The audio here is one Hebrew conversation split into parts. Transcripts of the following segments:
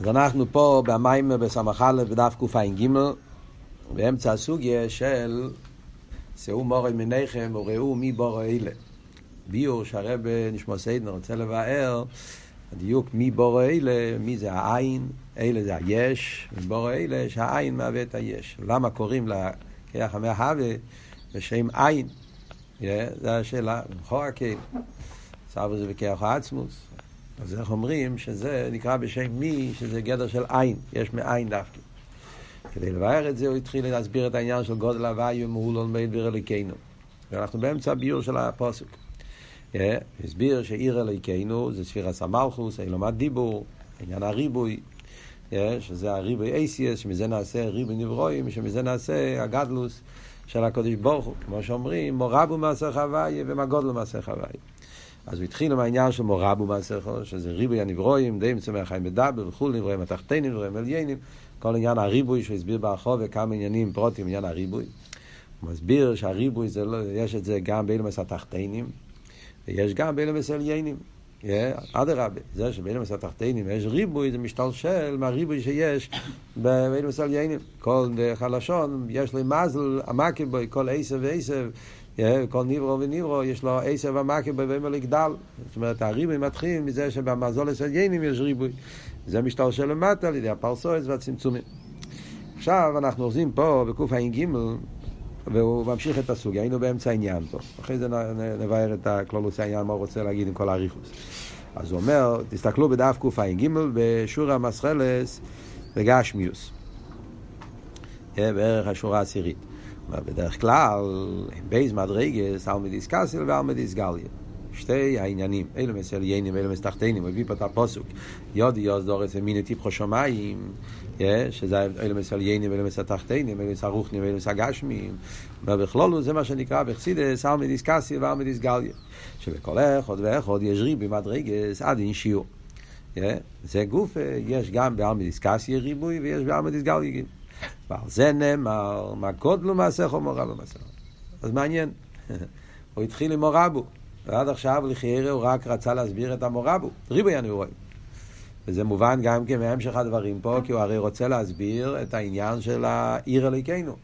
אז אנחנו פה במים בסמ"א בדף קע"ג, באמצע הסוגיה של שאו מורי מניכם וראו מי בורו אלה. ביור שהרב נשמע סיידנר רוצה לבאר, הדיוק מי בורו אלה, מי זה העין, אלה זה היש, ובורו אלה שהעין מהווה את היש. למה קוראים לכיח המהווה בשם עין? זו השאלה, בכור כן. סבא זה בכיח העצמוס. אז איך אומרים שזה נקרא בשם מי, שזה גדר של עין, יש מעין דווקא. כדי לבאר את זה הוא התחיל להסביר את העניין של גודל הוואי ומהולון בית ביר אליקנו. ואנחנו באמצע הביור של הפוסק. הסביר שעיר אליקנו זה ספירה סמלכוס, אילומת דיבור, עניין הריבוי, שזה הריבוי אייסיאס, שמזה נעשה ריבוי נברואים, שמזה נעשה הגדלוס של הקודש ברוך הוא. כמו שאומרים, מורבו מעשר חוויה ומגודלו מעשר חוויה. אז הוא התחיל עם העניין של מורבו מעשיכו, שזה ריבוי הנברואים, די מצומח חיים בדבר וכולי, נברואים התחתינים, נברואים עליינים, כל עניין הריבוי שהוא הסביר באחור וכמה עניינים פרוטים, עניין הריבוי. הוא מסביר שהריבוי זה לא, יש את זה גם באילומס התחתינים, ויש גם באילומס עליינים. אדרבה, זה שבאילומס התחתינים יש ריבוי, זה משתלשל מהריבוי שיש באילומס עליינים. כל דרך הלשון, יש לו מזל, המקל בו, כל עשב ועשב. כל ניברו וניברו יש לו עשר ומקל בבאמר לגדל. זאת אומרת, הריבוי מתחיל מזה שבמזולס עליינים יש ריבוי. זה משתלשל למטה על ידי הפרסואס והצמצומים. עכשיו אנחנו אוחזים פה בקע"ג והוא ממשיך את הסוג, היינו באמצע העניין פה. אחרי זה נבהר את הכלולוס העניין, מה הוא רוצה להגיד עם כל האריכוס. אז הוא אומר, תסתכלו בדף קע"ג בשורה המסחלס וגשמיוס. בערך השורה העשירית. בדרך כלל, ב' מדרגות, עלמא דאתכסיא ועלמא דאתגליא. שתי העניינים, עולמות עליונים ועולמות תחתונים, הוא הביא פה את הפסוק, ידי יסדה ארץ וימיני טפחה שמים, שזה עולמות עליונים ועולמות תחתונים, עולמות רוחניים ועולמות גשמיים, ובכלולו זה מה שנקרא בחסידות, עלמא דאתכסיא ועלמא דאתגליא. שבכל אחד ואחד יש ריבוי מדרגות עד אין שיעור. זה גוף, יש גם באלמדיס קאסל ריבוי ויש באלמדיס גליה. ועל זה נאמר, מה גודלו מעשיכו מורבו מעשיכו. אז מעניין. הוא התחיל עם מורבו, ועד עכשיו לחיירה הוא רק רצה להסביר את המורבו, ריבוי הנאורים. וזה מובן גם כן מהמשך הדברים פה, כי הוא הרי רוצה להסביר את העניין של העיר אלוהיכנו.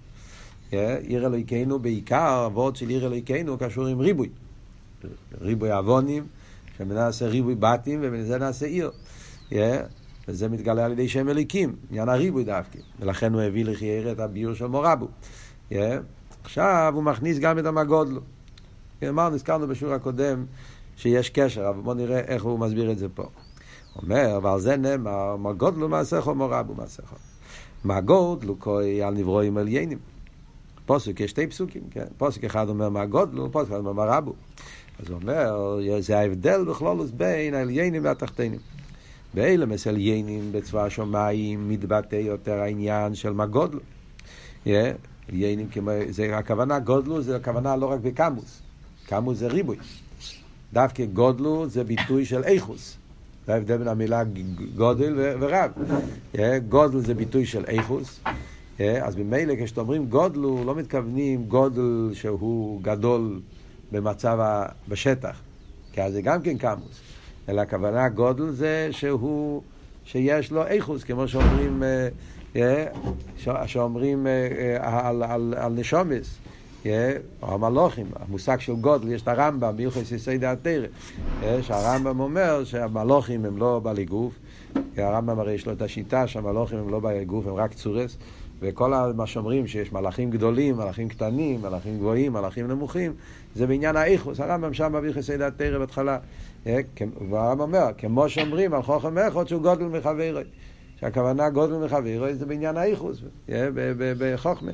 עיר אלוהיכנו בעיקר, אבות של עיר אלוהיכנו קשור עם ריבוי. ריבוי עוונים, שמנסה ריבוי בתים ובזה נעשה עיר. וזה מתגלה על ידי שם אליקים, עניין הריבוי דווקא. ולכן הוא הביא לחיירה את הביור של מורבו. Yeah. עכשיו הוא מכניס גם את המגודלו. אמרנו, הזכרנו בשיעור הקודם שיש קשר, אבל בואו נראה איך הוא מסביר את זה פה. הוא אומר, ועל זה נאמר, מגודלו מעשיכו מורבו מעשיכו. מגודלו כוי על נברואים עליינים. פוסק, יש שתי פסוקים, כן? פוסק אחד אומר מהגודלו, פוסק אחד אומר מרבו. אז הוא אומר, זה ההבדל בכלולוס בין העליינים והתחתינים. באילמס עליינים בצבא השמיים מתבטא יותר העניין של מה גודלו. עליינים כמו, זה הכוונה, גודלו זה הכוונה לא רק בקמוס, קמוס זה ריבוי. דווקא גודלו זה ביטוי של איכוס. זה ההבדל בין המילה גודל ורב. גודל זה ביטוי של איכוס. אז ממילא כשאתם אומרים גודלו, לא מתכוונים גודל שהוא גדול במצב, בשטח. כי אז זה גם כן קמוס. אלא הכוונה גודל זה שהוא, שיש לו איכוס, כמו שאומרים, שאומרים על, על, על נשומס, או המלוכים, המושג של גודל, יש את הרמב"ם, ביוחס יסיידי התרא, שהרמב"ם אומר שהמלוכים הם לא בעלי גוף, הרמב"ם הרי יש לו את השיטה שהמלוכים הם לא בעלי גוף, הם רק צורס, וכל מה שאומרים שיש מלאכים גדולים, מלאכים קטנים, מלאכים גבוהים, מלאכים נמוכים, זה בעניין האיכוס. הרמב"ם שם מביא חסד התרא בהתחלה. והרמב"ם אומר, כמו שאומרים על חוכם אחד שהוא גודל מחברו. שהכוונה גודל מחברו זה בעניין האיכוס, בחוכמה.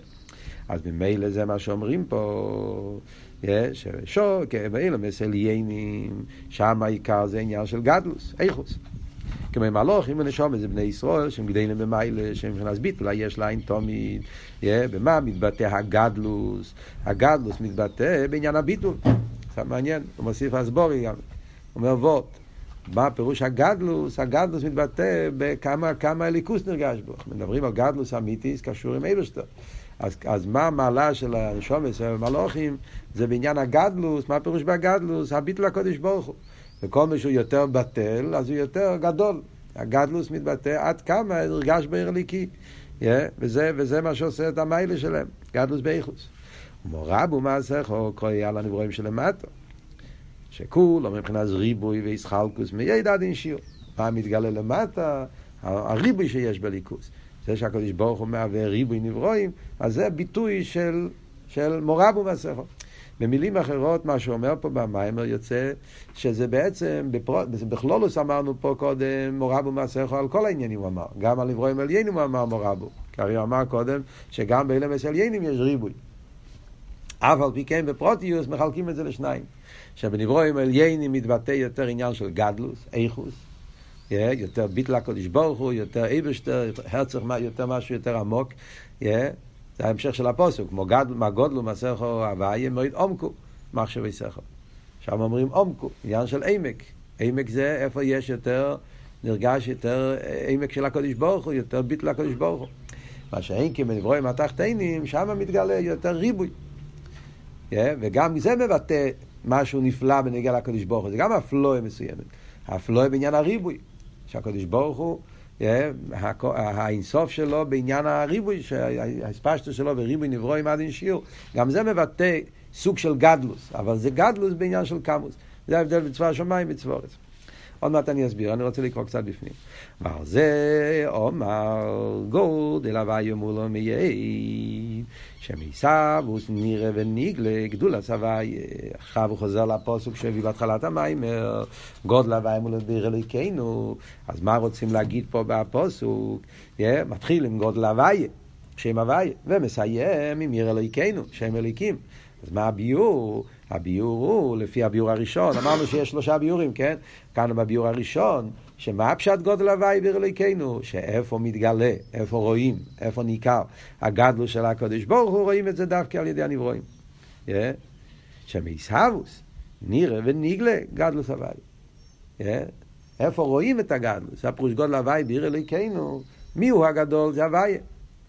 אז ממילא זה מה שאומרים פה, ששו, כאלה מסליינים, שם העיקר זה עניין של גדלוס, איכוס. כמו מלוכים ונשום זה בני ישראל שהם גדלים במיילה שהם מבחינת ביטול יש להם תמיד במה מתבטא הגדלוס הגדלוס מתבטא בעניין הביטול זה מעניין הוא מוסיף אסבורי גם אומר וורט מה פירוש הגדלוס? הגדלוס מתבטא בכמה כמה הליכוס נרגש בו. מדברים על גדלוס אמיתיס קשור עם אייברשטר. אז, אז מה המעלה של הנשומס והמלוכים? זה בעניין הגדלוס, מה הפירוש בגדלוס? הביטול הקודש ברוך הוא. וכל מי שהוא יותר בטל, אז הוא יותר גדול. הגדלוס מתבטא עד כמה נרגש בעיר הליקי. Yeah, וזה, וזה מה שעושה את המיילה שלהם, גדלוס באיכוס. מורבו מעשיכו, קרוי על הנברואים שלמטה. שכולו מבחינת ריבוי ואיסחלקוס מידע דין שיר. מה מתגלה למטה? הריבוי שיש בליכוס. זה שהקדוש ברוך הוא מהווה ריבוי נברואים, אז זה ביטוי של, של מורבו מעשיכו. במילים אחרות, מה שאומר פה במיימר יוצא שזה בעצם. בכלולוס אמרנו פה קודם, מורבו מעשיכו על כל העניינים הוא אמר. גם על נברואים עליינים הוא אמר מורבו. כי הרי הוא אמר קודם שגם באלמס עליינים יש ריבוי. אף על פי כן בפרוטיוס מחלקים את זה לשניים. שבנברואים עליינים מתבטא יותר עניין של גדלוס, איכוס, יותר ביטלה קודש ברוך הוא, יותר איברשטר, הרצח, יותר משהו יותר עמוק. זה ההמשך של הפוסק, כמו גדל, מה גודלו, מה סכו, הוויה מועיד עומקו, מחשבי סכו. שם אומרים עומקו, עניין של עמק. עמק זה איפה יש יותר, נרגש יותר עמק של הקודש ברוך הוא, יותר ביטל הקודש ברוך הוא. מה שאין כי בנברואים התחתינים, שם מתגלה יותר ריבוי. Yeah, וגם זה מבטא משהו נפלא בנגיע לקודש ברוך הוא, זה גם אפלואה מסוימת. האפלואה בעניין הריבוי, שהקודש ברוך הוא האינסוף שלו בעניין הריבוי, ההספשטו שלו וריבוי נברואים עד אין שיעור, גם זה מבטא סוג של גדלוס, אבל זה גדלוס בעניין של קמוס. זה ההבדל בצבא השמיים ובצבורת. עוד מעט אני אסביר, אני רוצה לקרוא קצת בפנים. ועל זה אומר גוד אל הוויה מולו מייעיד שמעשיו נראה וניגלה גדול הסבי עכשיו הוא חוזר לפוסק שהביא בהתחלת המיימר גודל הוויה מולו ביר אלוהיכנו אז מה רוצים להגיד פה בפוסק? מתחיל עם גודל הוויה שם הוויה ומסיים עם עיר אלוהיכנו שם אלוהיקים אז מה הביור? הביור הוא, לפי הביור הראשון, אמרנו שיש שלושה ביורים, כן? כאן בביור הראשון, שמה פשט גודל הוואי בעיר אלוהיכנו? שאיפה מתגלה, איפה רואים, איפה ניכר הגדלו של הקודש ברוך הוא, רואים את זה דווקא על ידי הנברואים. Yeah. שמייסהבוס, נראה וניגלה, גדלוס הוואי. Yeah. איפה רואים את הגדלוס? זה הפירוש גודל הוואי בעיר אלוהיכנו, מי הוא הגדול? זה הוויה.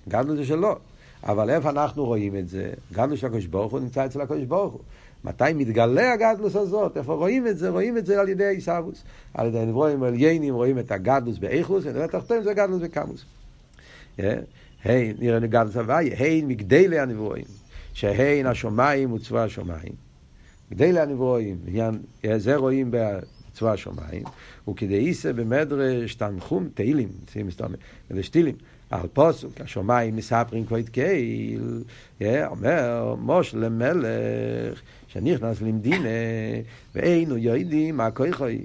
גדלוס זה שלו. אבל איפה אנחנו רואים את זה? גדלוס של הקדוש ברוך הוא נמצא אצל הקדוש ברוך הוא. מתי מתגלה הגדלוס הזאת? איפה רואים את זה? רואים את זה על ידי עיסאוווס. על ידי נברואים עליינים רואים את הגדלוס באיכוס, ותחתיהם זה גדלוס בקמוס. היי, נראה גדלוס הוויה, היי מגדלי הנברואים, שהיין השמיים וצבא השמיים. גדלי הנברואים, זה רואים בצבא השמיים, וכדי איסה במדרש תנחום תהילים, זה שתילים. על פוסוק, השמיים מספרים כבר קהיל, אומר מוש למלך שנכנס למדינה ואינו יודעים מה כוחוי.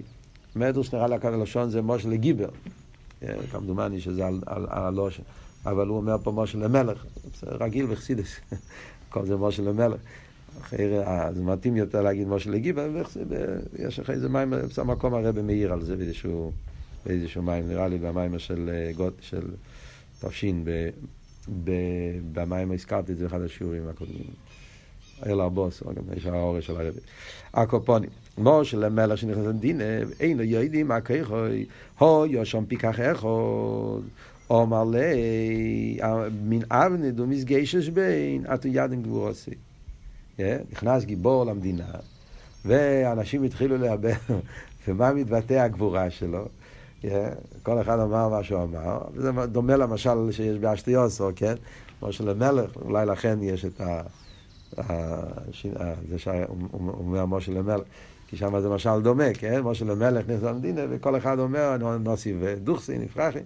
מדרש נראה לי כאן הלשון זה מוש לגיבר, כמדומני שזה על, הלושן, אבל הוא אומר פה מוש למלך, רגיל וחסידס, כל זה מוש למלך. אחרי, זה מתאים יותר להגיד משה לגיבר, ויש אחרי זה מים, במקום הרבי מאיר על זה באיזשהו, באיזשהו מים, נראה לי במים של, של תש"ן, במים הזכרתי את זה באחד השיעורים הקודמים. אל הבוס, גם יש האורש של הרבי. הקופונים. משה למלך שנכנס לדין, אינו יודעים מה כיכוי, הו יושם פיקח אחד, אומר לי, מן אבני דו מסגשש בין, אתו ידן גבורוסי. נכנס גיבור למדינה, ואנשים התחילו לאבד, ומה מתבטא הגבורה שלו? כל אחד אמר מה שהוא אמר, וזה דומה למשל שיש באשתיוסו, כן? כמו שלמלך, אולי לכן יש את ה... זה שהוא אומר משה למלך, כי שם זה משל דומה, כן? משה למלך נכנס למדינה, וכל אחד אומר, נוסי ודוכסי, נפרחי,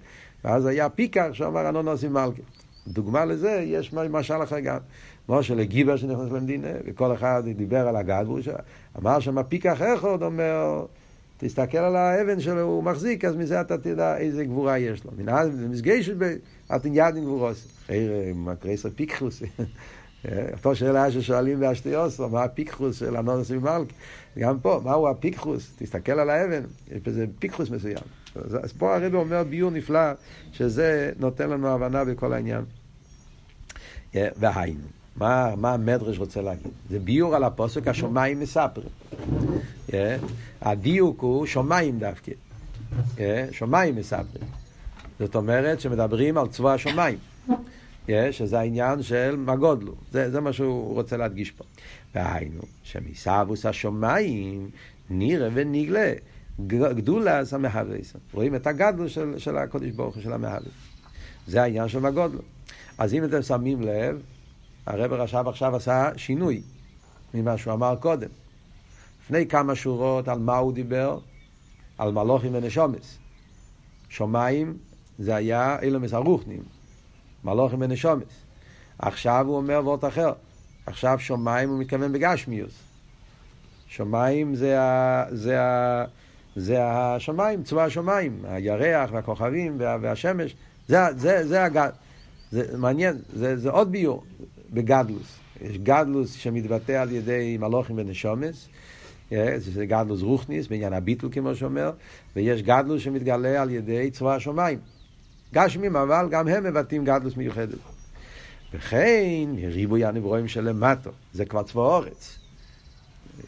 ואז היה פיקר שאמר, אנו נוסי מלכי. דוגמה לזה, יש משל אחר גם. משה לגיבר שנכנס למדינה, וכל אחד דיבר על הגד, והוא אמר שם פיקח אחד, אומר... תסתכל על האבן שלו, הוא מחזיק, אז מזה אתה תדע איזה גבורה יש לו. מן אז במסגשת באתן ידין גבורוס. אחרי מקרייסר פיקחוס. אותו שאלה ששואלים באשתיוסו, מה הפיקחוס של הנונס ממלכ? גם פה, מהו הפיקחוס? תסתכל על האבן, יש בזה פיקחוס מסוים. אז פה הרב אומר ביור נפלא, שזה נותן לנו הבנה בכל העניין. והיינו. מה, מה המדרש רוצה להגיד? זה ביור על הפוסק, השמיים מספרים. Yeah. הדיוק הוא שמיים דווקא. Yeah. שמיים מספרים. זאת אומרת שמדברים על צבא השמיים. Yeah, שזה העניין של מגודלו. זה, זה מה שהוא רוצה להדגיש פה. והיינו, שמסבוס השמיים נראה ונגלה גדולה זה המהווה. רואים את הגדלו של, של הקודש ברוך הוא, של המהווה. זה העניין של מגודלו. אז אם אתם שמים לב, הרב רש"ב עכשיו עשה שינוי ממה שהוא אמר קודם. לפני כמה שורות על מה הוא דיבר? על מלוכים ונשומס. שמיים זה היה אילומס הרוחנים, מלוכים ונשומס. עכשיו הוא אומר וורט אחר. עכשיו שמיים הוא מתכוון בגשמיוס. שמיים זה, ה, זה, ה, זה השמיים, צבא השמיים, הירח והכוכבים וה, והשמש. זה, זה, זה הגד... זה מעניין, זה, זה עוד ביור בגדלוס. יש גדלוס שמתבטא על ידי מלוכים ונשומס, אה, זה גדלוס רוחניס, בעניין הביטל כמו שאומר, ויש גדלוס שמתגלה על ידי צבא השמיים. גשמים, אבל גם הם מבטאים גדלוס מיוחדת. וכן, ריבוי הנברואים שלמטו, זה כבר צבא אורץ.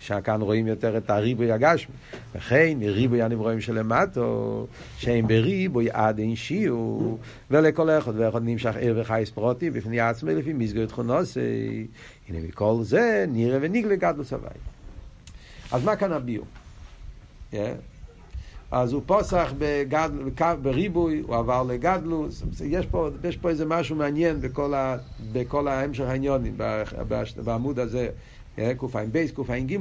שכאן רואים יותר את הריבוי הגשמי. וכן, ריבוי הנברואים שלמטו, שהם בריבוי עד אין שיעור, ולכל אחד ואחד נמשך ער וחייס פרוטי בפני עצמי לפי מסגרת תכונוסי. הנה מכל זה נראה ונגלה גדלוס הוואי. אז מה כאן הביור? Yeah. אז הוא פוסח בגד, בריבוי, הוא עבר לגדלוס, יש פה, יש פה איזה משהו מעניין בכל, ה, בכל ההמשך העניונים, בעמוד הזה, קע"ב, קע"ג,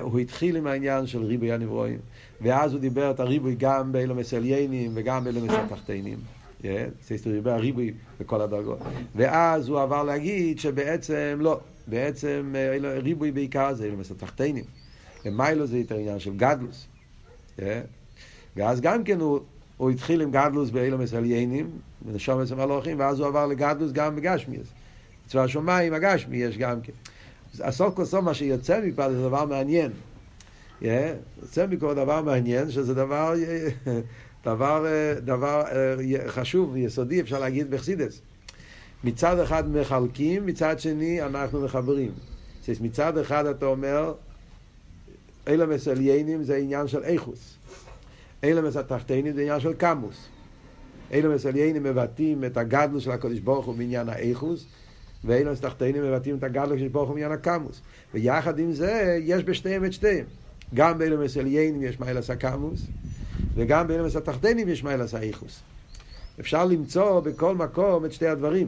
הוא התחיל עם העניין של ריבוי הנברואים, ואז הוא דיבר את הריבוי גם באילומס עליינים וגם באילומס התחתינים. הוא דיבר הריבוי בכל הדרגות. ואז הוא עבר להגיד שבעצם לא, בעצם אה, ריבוי בעיקר זה אילומס התחתינים. ומיילו זה יותר עניין של גדלוס. ואז גם כן הוא, הוא התחיל עם גדלוס באילומס עליינים, ונשום אצל מלוכים, ואז הוא עבר לגדלוס גם בגשמיאס. אצל השמיים הגשמי יש גם כן. הסוף כל סוף מה שיוצא מפה זה דבר מעניין. יוצא מפה דבר מעניין, שזה דבר, דבר, דבר חשוב ויסודי, אפשר להגיד בחסידס. מצד אחד מחלקים, מצד שני אנחנו מחברים. מצד אחד אתה אומר, אילמס עליינים זה עניין של איכוס. אילמס התחתינים זה עניין של קמוס. אילמס עליינים מבטאים את הגדלוס של הקדוש ברוך הוא בעניין האיכוס, ואילמס תחתינים מבטאים את הגדלוס של ברוך הוא בעניין הקמוס. ויחד עם זה יש בשתיהם את שתיהם. גם באילמס עליינים יש מיילס הקמוס, וגם באילמס התחתינים יש מיילס האיכוס. אפשר למצוא בכל מקום את שתי הדברים.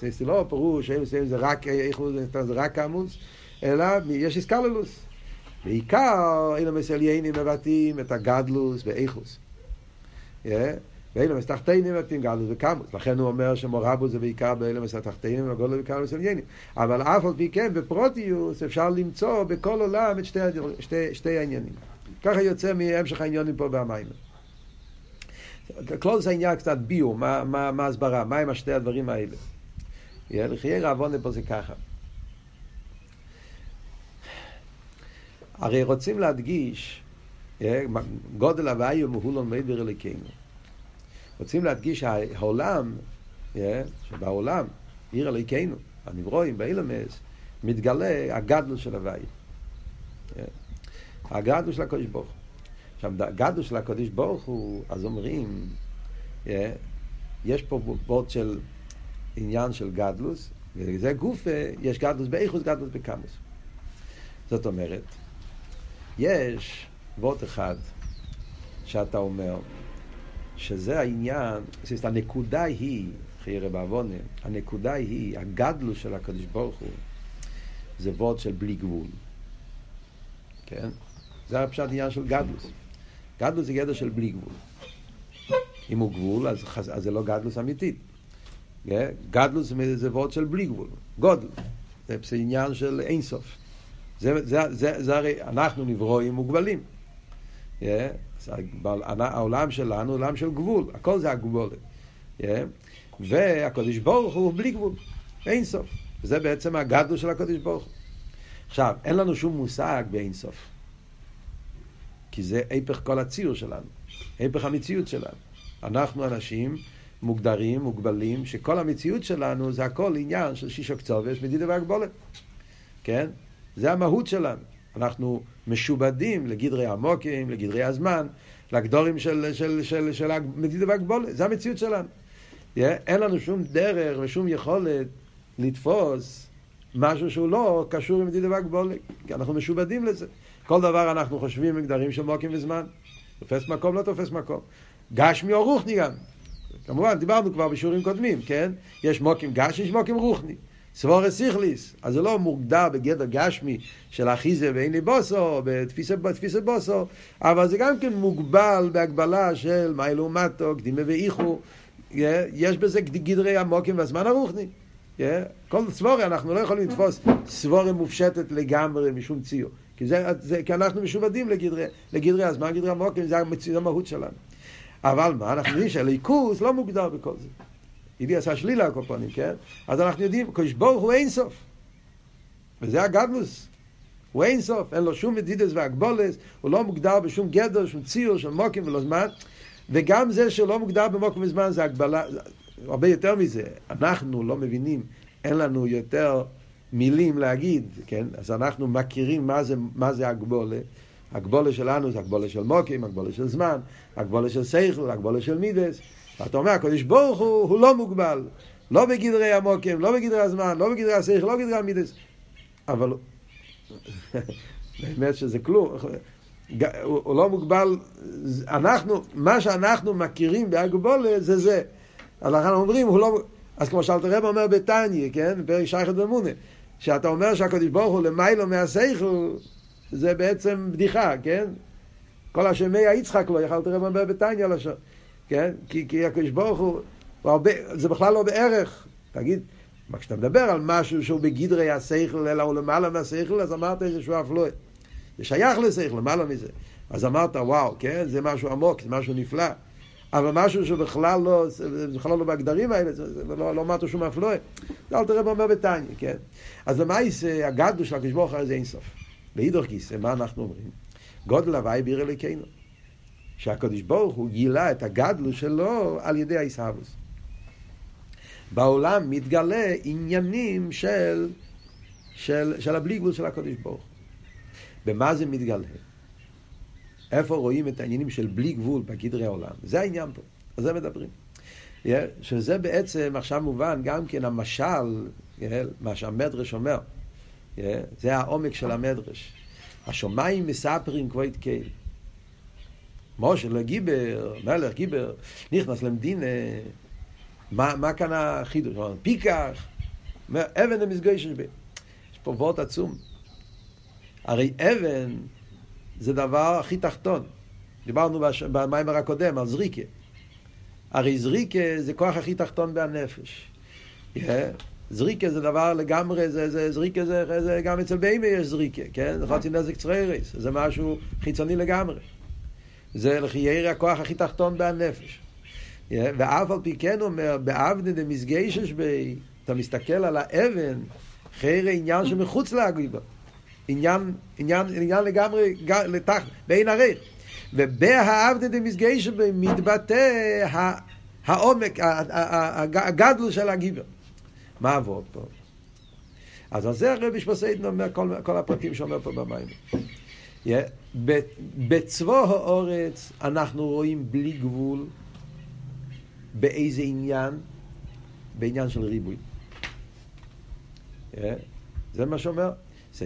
זה לא פירוש שאילמס זה רק איכוס, זה רק קמוס, אלא יש איסקללוס. בעיקר אילומס עליינים מבטאים את הגדלוס באיכוס. ואילומס תחתינים מבטאים גדלוס וקמוס. לכן הוא אומר שמורבו זה בעיקר באילומס התחתינים וגודלו וקמוס עליינים. אבל אף על פי כן בפרוטיוס אפשר למצוא בכל עולם את שתי, שתי, שתי העניינים. ככה יוצא מהמשך העניינים פה במים. קלוס העניין קצת ביור, מה ההסברה, מה עם השתי הדברים האלה. לחיי רעבון פה זה ככה. הרי רוצים להדגיש, אה, גודל הוואי ומהולון מידר אלוקינו. רוצים להדגיש שהעולם, אה, שבעולם, עיר אלוקינו, הנברואים, באילמס, מתגלה הגדלוס של הוואי. אה, הגדלוס של הקודש ברוך הוא. עכשיו, הגדלוס של הקודש ברוך הוא, אז אומרים, יש פה בוט של עניין של גדלוס, וזה גוף, יש גדלוס באיכוס, גדלוס בקמוס. זאת אומרת, יש וורט אחד שאתה אומר, שזה העניין, זאת הנקודה היא, חיירה בעוונה, הנקודה היא, הגדלו של הקדוש ברוך הוא, זה וורט של בלי גבול. כן? זה הפשט עניין של גדלוס. גדלוס זה גדר של בלי גבול. אם הוא גבול, אז, אז זה לא גדלוס אמיתית. גדלוס זה וורט של בלי גבול. גודל. זה עניין של אינסוף. זה, זה, זה, זה הרי, אנחנו נברואים מוגבלים. Yeah, העולם שלנו עולם של גבול, הכל זה הגבולת. והקדוש ברוך הוא בלי גבול, אין סוף. זה בעצם הגדול של הקדוש ברוך הוא. עכשיו, אין לנו שום מושג באין סוף. כי זה היפך כל הציור שלנו, היפך המציאות שלנו. אנחנו אנשים מוגדרים, מוגבלים, שכל המציאות שלנו זה הכל עניין של שישו קצובש, מדידה והגבולת. כן? זה המהות שלנו. אנחנו משובדים לגדרי המוקים, לגדרי הזמן, לגדורים של, של, של, של המדידה והגבולת. זה המציאות שלנו. Yeah, אין לנו שום דרך ושום יכולת לתפוס משהו שהוא לא קשור עם מדידה והגבולת, כי אנחנו משובדים לזה. כל דבר אנחנו חושבים בגדרים של מוקים וזמן. תופס מקום, לא תופס מקום. גשמי או רוחני גם. כמובן, דיברנו כבר בשיעורים קודמים, כן? יש מוקים גשמי, יש מוקים רוחני. סבורס סיכליס, אז זה לא מוגדר בגדר גשמי של אחיזה ואין לי בוסו, בתפיסת בוסו, אבל זה גם כן מוגבל בהגבלה של מי לעומתו, קדימה ואיחו, יש בזה גדרי המוקים והזמן הרוחני. כל סבורי, אנחנו לא יכולים לתפוס סבורי מופשטת לגמרי משום ציור. כי, זה, זה, כי אנחנו משובדים לגדרי, לגדרי הזמן, גדרי המוקים, זה המהות שלנו. אבל מה, אנחנו יודעים שהליכוס לא מוגדר בכל זה. ידיע עשה שלילה פנים, כן? אז אנחנו יודעים, קדוש ברוך הוא אין סוף. וזה הגדלוס. הוא אין סוף, אין לו שום מדידס והגבולס, הוא לא מוגדר בשום גדר, שום ציור, של מוקים ולא זמן. וגם זה שהוא לא מוגדר במוקים וזמן זה הגבלה, הרבה יותר מזה. אנחנו לא מבינים, אין לנו יותר מילים להגיד, כן? אז אנחנו מכירים מה זה, מה זה הגבולה. הגבולה שלנו זה הגבולה של מוקים, הגבולה של זמן, הגבולה של שכל, הגבולה של מידס. ואתה אומר, הקדוש ברוך הוא, הוא לא מוגבל. לא בגדרי המוקים, לא בגדרי הזמן, לא בגדרי השכל, לא בגדרי המידס. אבל באמת שזה כלום. הוא, לא מוגבל, אנחנו, מה שאנחנו מכירים בהגבולה זה זה. אז אנחנו אומרים, הוא לא... אז כמו שאלת הרב אומר בתניא, כן? בפרק שייכת במונה, שאתה אומר שהקדוש ברוך הוא למיילו מהשכל, זה בעצם בדיחה, כן? כל השמי היצחק לא יכלת הרב אומר בתניא לשון. כן? כי, כי הקדוש ברוך הוא, הוא הרבה, זה בכלל לא בערך. תגיד, מה כשאתה מדבר על משהו שהוא בגדרי השכל, אלא הוא למעלה מהשכל, אז אמרת איזשהו אפלוי. זה שייך לשכל, למעלה מזה. אז אמרת, וואו, כן? זה משהו עמוק, זה משהו נפלא. אבל משהו שבכלל לא, בכלל לא בהגדרים האלה, זה, זה לא, לא אמרת שום אפלוי. זה אל תראה אומר בתניא, כן? אז למעשה, הגדלו של הקדוש ברוך הוא זה אינסוף. באידוך גיסא, מה אנחנו אומרים? גודל הוואי ביר אלוקינו. שהקדוש ברוך הוא גילה את הגדלו שלו על ידי העיסאוווס. בעולם מתגלה עניינים של, של, של הבלי גבול של הקדוש ברוך. במה זה מתגלה? איפה רואים את העניינים של בלי גבול בגדרי העולם? זה העניין פה, על זה מדברים. שזה בעצם עכשיו מובן גם כן המשל, מה שהמדרש אומר. זה העומק של המדרש. השמיים מספרים כבוד קהל. משה לגיבר, מלך גיבר, נכנס למדינה, מה, מה כאן החידוש? פיקח, אבן המסגש יש פה וורט עצום. הרי אבן זה דבר הכי תחתון. דיברנו במיימר הקודם על זריקה. הרי זריקה זה כוח הכי תחתון בהנפש. Yeah. זריקה זה דבר לגמרי, זה, זה, זריקה זה, זה גם אצל ביימי יש זריקה, כן? חצי נזק צריירס, זה משהו חיצוני לגמרי. זה לחיירי הכוח הכי תחתון בהנפש. ואף על פי כן אומר, בעבדי דמסגשש בי, אתה מסתכל על האבן, חיירי עניין שמחוץ להגיבו. עניין, עניין, עניין לגמרי, לתח, בין הרי. ובהעבדי דמסגשש בי מתבטא העומק, הגדלו של הגיבר. מה עבור פה? אז על זה הרבי שפוסיידן אומר כל, כל הפרטים שאומר פה במים. בצבו האורץ אנחנו רואים בלי גבול באיזה עניין? בעניין של ריבוי. זה מה שאומר.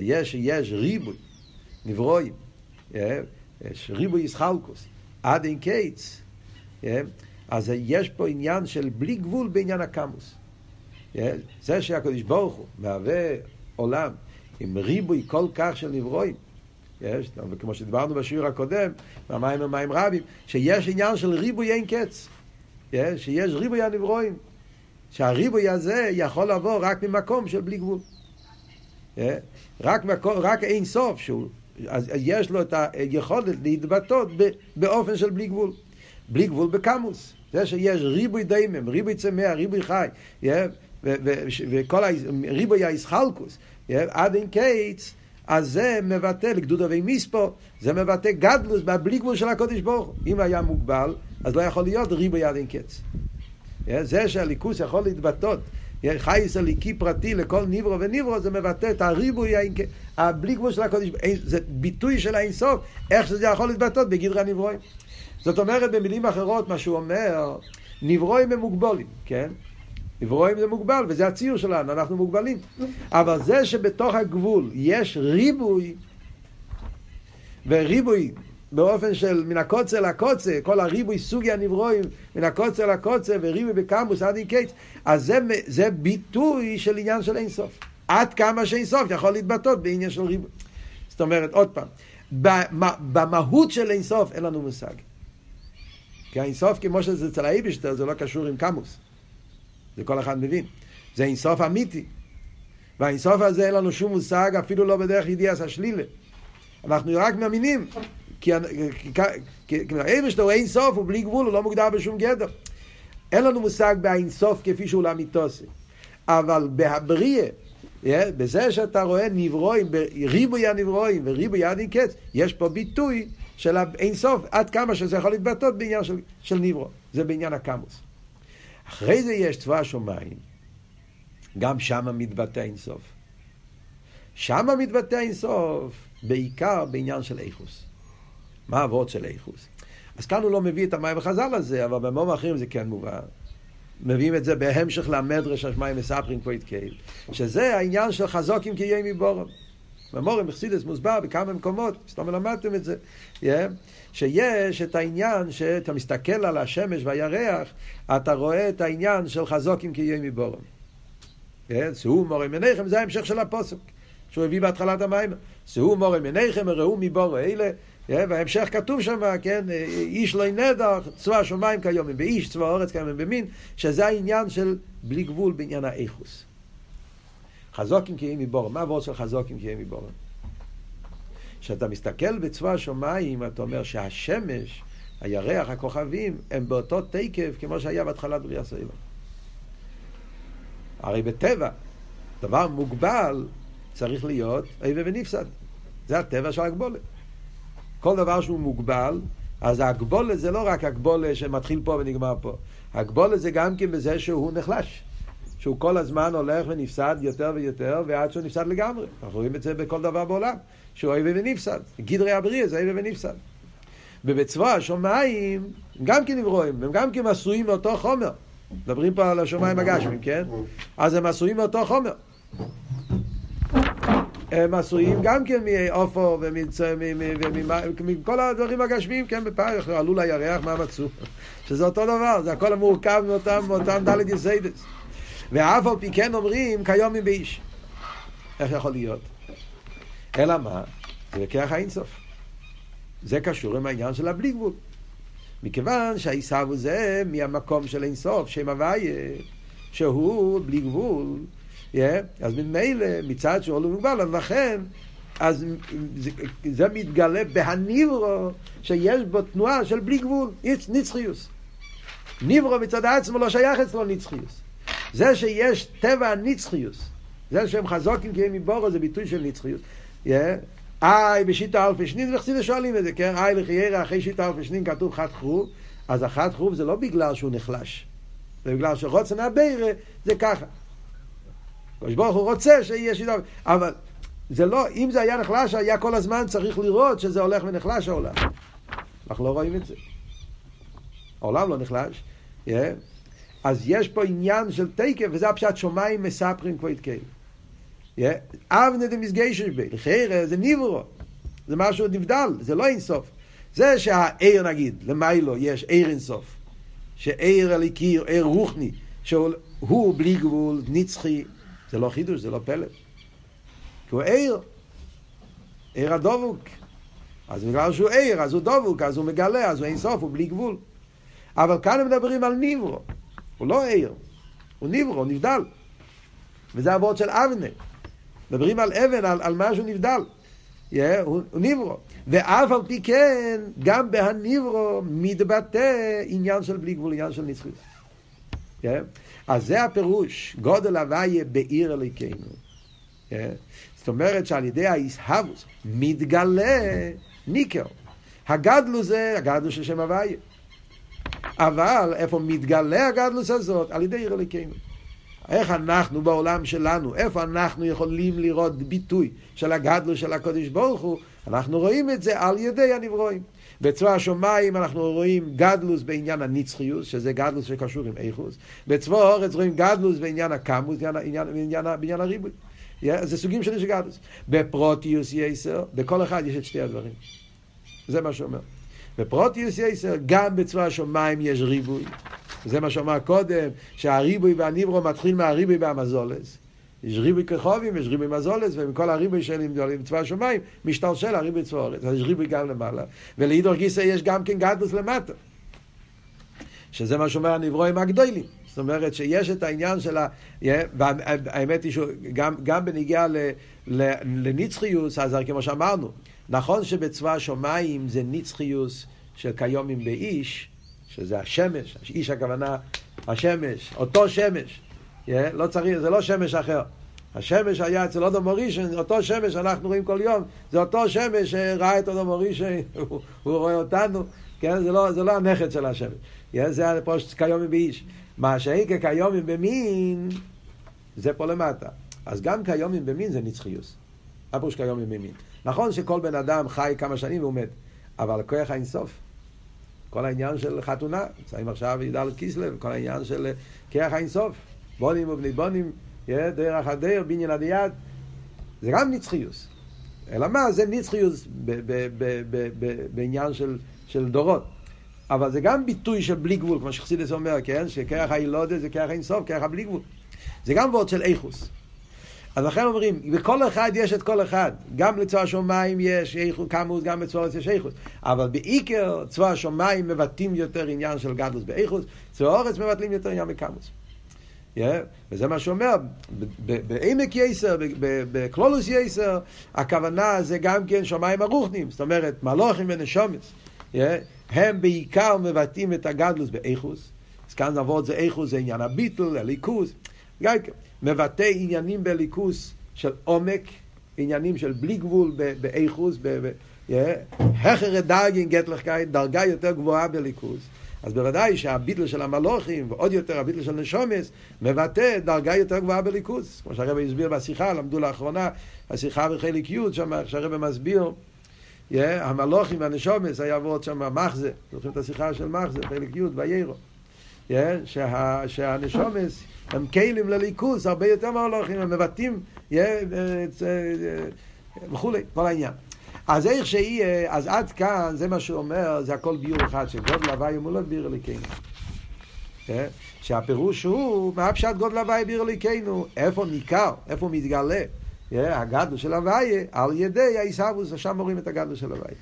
יש, יש ריבוי, נברואים, יש ריבוי ישחלקוס, עד אין קיץ. אז יש פה עניין של בלי גבול בעניין הקמוס. זה שהקדוש ברוך הוא מהווה עולם עם ריבוי כל כך של נברואים, יש, וכמו שדיברנו בשיעור הקודם, במים ומים רבים, שיש עניין של ריבוי אין קץ. יש, שיש ריבוי הנברואים. שהריבוי הזה יכול לבוא רק ממקום של בלי גבול. רק, מקום, רק אין סוף, שהוא, אז יש לו את היכולת להתבטאות באופן של בלי גבול. בלי גבול בקמוס. זה שיש ריבוי דיימם, ריבוי צמח, ריבוי חי, וכל ריבוי הישחלקוס, עד אין קיץ, אז זה מבטא לגדוד אבי מיספו, זה מבטא גדלוס בבלי גבול של הקודש ברוך הוא. אם היה מוגבל, אז לא יכול להיות ריבו יד אין קץ. זה שהליכוס יכול להתבטאות, חייס הליקי פרטי לכל ניברו וניברו, זה מבטא את הריבוי, הבלי גבול של הקודש, זה ביטוי של האינסוף, איך שזה יכול להתבטאות בגדרי הנברואים. זאת אומרת, במילים אחרות, מה שהוא אומר, נברואים הם מוגבולים, כן? נברואים זה מוגבל, וזה הציור שלנו, אנחנו מוגבלים. אבל זה שבתוך הגבול יש ריבוי, וריבוי באופן של מן הקוצר לקוצר, כל הריבוי סוגי הנברואים, מן הקוצר לקוצר וריבוי בקמוס עד אין קץ, אז זה, זה ביטוי של עניין של אינסוף. עד כמה שאינסוף יכול להתבטאות בעניין של ריבוי. זאת אומרת, עוד פעם, במהות של אינסוף אין לנו מושג. כי האינסוף, כמו שזה אצל האיבשטר, זה לא קשור עם קמוס. זה כל אחד מבין. זה אינסוף אמיתי. והאינסוף הזה אין לנו שום מושג, אפילו לא בדרך ידיעס השלילה. אנחנו רק מאמינים, כי האיבשטר הוא אינסוף, הוא בלי גבול, הוא לא מוגדר בשום גדר. אין לנו מושג באינסוף כפי שהוא לאמיתוסי. אבל בהבריאה, בזה שאתה רואה נברואים, ריבוי הנברואים וריבוי קץ, יש פה ביטוי של האינסוף, עד כמה שזה יכול להתבטאות בעניין של, של נברו. זה בעניין הקמוס. אחרי זה יש צבא השמיים, גם שם מתבטא אינסוף. שם מתבטא אינסוף בעיקר בעניין של איכוס. מה הוורד של איכוס? אז כאן הוא לא מביא את המים וחז"ל הזה, אבל במום אחרים זה כן מובן. מביאים את זה בהמשך למדרש השמיים מספרים פה התקהל, שזה העניין של חזוקים כי יהיה מבורם. במורם מחסידס מוסבר בכמה מקומות, סתם למדתם את זה, yeah, שיש את העניין שאתה מסתכל על השמש והירח, אתה רואה את העניין של חזוקים כי יהיה מבורם. Yeah, שהוא מורם מניכם, זה ההמשך של הפוסק, שהוא הביא בהתחלת המים. שהוא מורם מניכם, ראו מבורם אלה. וההמשך כתוב שם, כן, איש לא נדר, צבא השמיים כיום באיש, צבא האורץ כיום במין, שזה העניין של בלי גבול בעניין האיכוס. חזוקים כי מבורם, מה עבור של חזוקים כי מבורם? כשאתה מסתכל בצבא השמיים, אתה אומר שהשמש, הירח, הכוכבים, הם באותו תקף כמו שהיה בהתחלת בריאה סביבה. הרי בטבע, דבר מוגבל צריך להיות איבה ונפסד. זה הטבע של הגבולת. כל דבר שהוא מוגבל, אז ההגבולה זה לא רק הגבולה שמתחיל פה ונגמר פה. הגבולה זה גם כן בזה שהוא נחלש. שהוא כל הזמן הולך ונפסד יותר ויותר, ועד שהוא נפסד לגמרי. אנחנו רואים את זה בכל דבר בעולם, שהוא אוהב ונפסד. גדרי הבריאה זה אוהב ונפסד. ובצבא השמיים, גם כן נברואים, הם גם כן עשויים מאותו חומר. מדברים פה על השמיים הגשמים, כן? אז הם עשויים מאותו חומר. הם עשויים גם כן מעופו ומכל הדברים הגשמיים, כן, בפרח, עלו לירח, מה מצאו? שזה אותו דבר, זה הכל מורכב מאותם דלת יסיידס. ואף על פי כן אומרים כיומים באיש. איך יכול להיות? אלא מה? זה בכרך האינסוף. זה קשור עם העניין של הבלי גבול. מכיוון שהעיסאוו זה מהמקום של אינסוף, שם הוויה, שהוא בלי גבול, yeah, אז ממילא, מצד שהוא לא מוגבל, אז לכן, אז זה, זה מתגלה בהניברו שיש בו תנועה של בלי גבול, נצחיוס. ניברו מצד עצמו לא שייך אצלו נצחיוס. זה שיש טבע הנצחיוס, זה שהם חזוקים כי הם מבורו זה ביטוי של נצחיוס. איי, בשיטה אלפי שנין, וחסידים שואלים את זה, כן? איי לחיירה, אחרי שיטה אלפי שנין כתוב חד חרוב, אז החד חרוב זה לא בגלל שהוא נחלש, זה בגלל שרוצן הבירה זה ככה. הקדוש ברוך הוא רוצה שיהיה שיטה, אבל זה לא, אם זה היה נחלש, היה כל הזמן צריך לראות שזה הולך ונחלש העולם. אנחנו לא רואים את זה. העולם לא נחלש, yeah. אז יש פה עניין של תקף, וזה הפשט שמיים מספרים כבר התקל. אבנה דמסגיישש בי, לחיירה זה ניברו, זה משהו נבדל, זה לא אינסוף. זה שהעיר נגיד, למיילו יש עיר אינסוף, שעיר הליקי, עיר רוחני, שהוא בלי גבול, נצחי, זה לא חידוש, זה לא פלא. כי הוא עיר, עיר הדבוק. אז בגלל שהוא עיר, אז הוא דבוק, אז הוא מגלה, אז הוא אינסוף, הוא בלי גבול. אבל כאן הם מדברים על ניברו. הוא לא עיר, הוא ניברו, הוא נבדל. וזה הוורד של אבנה. מדברים על אבן, על, על משהו נבדל. Yeah, הוא, הוא ניברו. ואף על פי כן, גם בהניברו מתבטא עניין של בלי גבול, עניין של נצחיות. Yeah. אז זה הפירוש, גודל הוויה בעיר אלוהינו. Yeah. זאת אומרת שעל ידי האיסהבוס מתגלה ניקר. הגדלו זה הגדלו של שם הוויה. אבל איפה מתגלה הגדלוס הזאת? על ידי עיר אלוקינו. איך אנחנו בעולם שלנו, איפה אנחנו יכולים לראות ביטוי של הגדלוס של הקודש ברוך הוא? אנחנו רואים את זה על ידי הנברואים. בצבא השמיים אנחנו רואים גדלוס בעניין הנצחיוס, שזה גדלוס שקשור עם איכוס. בצבא האורץ רואים גדלוס בעניין הקמוס, בעניין, בעניין, בעניין הריבוי. זה סוגים שונים של גדלוס. בפרוטיוס יסר, בכל אחד יש את שתי הדברים. זה מה שאומר. בפרוטיוס יסר, גם בצבא השמיים יש ריבוי. זה מה שאמר קודם, שהריבוי והניברו מתחיל מהריבוי והמזולס. יש ריבוי כחובים, יש ריבוי מזולס, ומכל הריבוי של צבא השמיים, משתלשל הריבוי צבא הארץ. אז יש ריבוי גם למעלה. ולאידור גיסא יש גם כן גדלוס למטה. שזה מה שאומר הנברואים הגדולים. זאת אומרת שיש את העניין של ה... והאמת היא שגם בניגיע לנצחיוס, אז כמו שאמרנו, נכון שבצבא השמיים זה נצחיוס של קיומים באיש, שזה השמש, איש הכוונה השמש, אותו שמש, yeah, לא צריך, זה לא שמש אחר. השמש היה אצל אודו מורישן, אותו שמש אנחנו רואים כל יום, זה אותו שמש שראה את אודו מורישן, הוא, הוא רואה אותנו, כן? זה לא, זה לא הנכד של השמש, yeah, זה פה קיומים באיש. מה שהאיקה קיומים במין, זה פה למטה. אז גם קיומים במין זה נצחיוס. מה פירוש קיומים במין? נכון שכל בן אדם חי כמה שנים והוא מת, אבל כוח האינסוף. כל העניין של חתונה, נמצאים עכשיו י"ד כיסלב, כל העניין של כוח האינסוף. בונים ובני בונים, דרך הדר, בניין עד יד, זה גם נצחיוס. אלא מה? זה נצחיוס בעניין של, של דורות. אבל זה גם ביטוי של בלי גבול, כמו שחסידס אומר, כן? שכרך הילודה זה כרך אינסוף, כרך הבלי גבול. זה גם וורד של איכוס. אז לכן אומרים, בכל אחד יש את כל אחד. גם לצבא השמיים יש איכות, כמוס, גם בצבא יש איכות. אבל בעיקר צבא השמיים מבטאים יותר עניין של גדלוס באיכות, צבא האורץ מבטאים יותר עניין בכמוס. Yeah, וזה מה שאומר, בעמק יסר, בקלולוס יסר, הכוונה זה גם כן שמיים הרוחנים, זאת אומרת, מלוכים ונשומץ. Yeah, הם בעיקר מבטאים את הגדלוס באיכוס. אז כאן נעבוד זה איכוס, זה עניין הביטל, הליכוז. מבטא עניינים בליכוס של עומק, עניינים של בלי גבול באיכוס, הכר דרגין גט לחקאי, דרגה יותר גבוהה בליכוס. אז בוודאי שהביטל של המלוכים, ועוד יותר הביטל של נשומס, מבטא דרגה יותר גבוהה בליכוס. כמו שהרבא הסביר בשיחה, למדו לאחרונה, השיחה בחלק י', שם שהרבא מסביר, המלוכים והנשומס, היה עבוד שם מחזה, זוכרים את השיחה של מחזה, חלק י', ויירו. שה, שהנשומס הם כלים לליכוס, הרבה יותר מהלוכים, הם מבטאים וכולי, כל העניין. אז איך שיהיה, אז עד כאן, זה מה שהוא אומר, זה הכל ביור אחד, שגודל הוואי מולות ביר אליקינו. שהפירוש הוא, מה פשט גודל הוואי ביר אליקינו? איפה ניכר, איפה מתגלה הגדלו של הוואי, על ידי העיסאוווס, שם רואים את הגדלו של הוואי.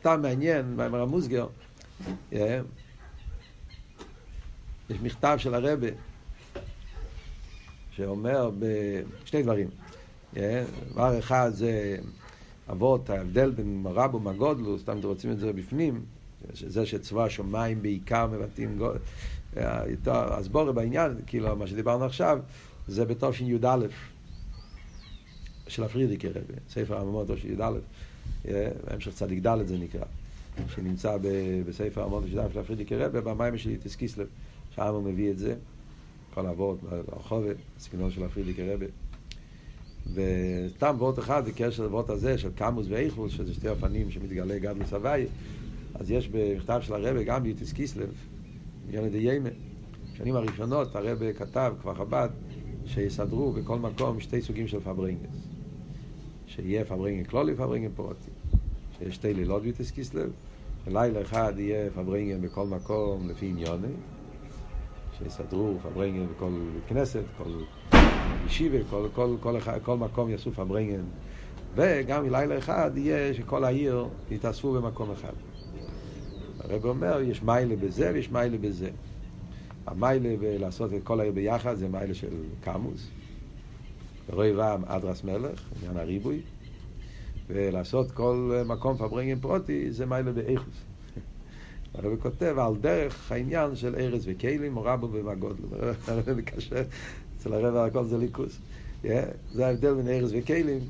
סתם מעניין, מאמר המוסגר, יש מכתב של הרבה שאומר בשני דברים. דבר אחד זה אבות, ההבדל בין מרב ומגודלו, סתם אתם רוצים את זה בפנים, שזה שצבא השמיים בעיקר מבטאים גודל. אז בואו בעניין, כאילו מה שדיברנו עכשיו, זה בתושין י"א של הפרידיקי רבי, ספר הממות של י"א, המשך צדיק ד' זה נקרא, שנמצא בספר של י"א של הפרידיקי רבי, במים של יתס קיסלב. שם הוא מביא את זה, כל אבות, הרחובת, סגנון של הפרידיקי רבי. וסתם וורט אחד בקשר לוורט הזה של קמוס ואיכוס, שזה שתי אופנים שמתגלה גדלוס הוואי, אז יש במכתב של הרבי גם ביוטיס קיסלב, ילד ייימה. בשנים הראשונות הרבי כתב, כבר חב"ד, שיסדרו בכל מקום שתי סוגים של פברינגס. שיהיה פברינגן כלולי ופברינגן פרוטי. שיש שתי לילות ביוטיס קיסלב, ולילה אחד יהיה פברינגן בכל מקום לפי עניוני, שיסדרו פברנגן בכל כנסת, כל ישיבה, כל, כל, כל, כל, כל מקום יעשו פברנגן. וגם לילה אחד יהיה שכל העיר יתאספו במקום אחד. הרב אומר, יש מיילה בזה ויש מיילה בזה. המיילה בלעשות את כל העיר ביחד זה מיילה של קמוס. רוי ועם אדרס מלך, עניין הריבוי. ולעשות כל מקום פברנגן פרוטי זה מיילה באיכוס. הרב כותב על דרך העניין של ארז וכלים, רבו ומגודלו. הרב מקשר, אצל הרב הכל זה ליכוס. זה ההבדל בין ארז וכלים.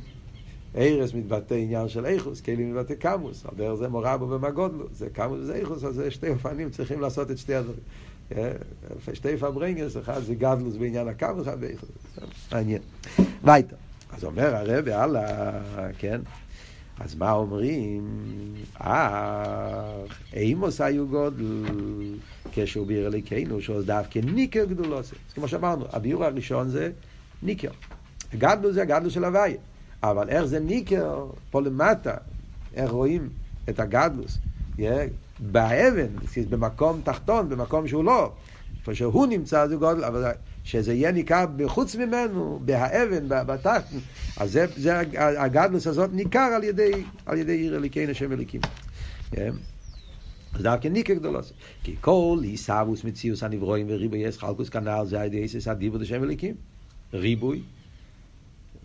ארז מתבטא עניין של איכוס, כלים מתבטא קמוס. על דרך זה מורבו ומגודלו. זה קמוס וזה איכוס, אז זה שתי אופנים צריכים לעשות את שתי הדברים. שתי פברנגס, אחד זה גדלוס בעניין הקמוס, אחד באיכוס. מעניין. וייטר. אז אומר הרב, הלאה, כן. אז מה אומרים? אך, אימוס היו גודל, כשהוא ביר אליקנו, שהוא דווקא ניקר גדולו. אז כמו שאמרנו, הביור הראשון זה ניקר. הגדלו זה הגדלו של הוויה. אבל איך זה ניקר פה למטה, איך רואים את הגדלוס, באבן, במקום תחתון, במקום שהוא לא, איפה שהוא נמצא זה גודל, אבל שזה יהיה ניכר בחוץ ממנו, בהאבן, בתחת, אז זה, זה הגדלוס הזאת ניכר על ידי, על ידי עיר אליקי נשם אליקים. Yeah. אז דווקא ניקר גדולוס. כי כל עיסאוווס מציאוס הנברואים וריבוי יש חלקוס כנ"ל זה על ידי איסס הדיבור לשם אליקים. ריבוי,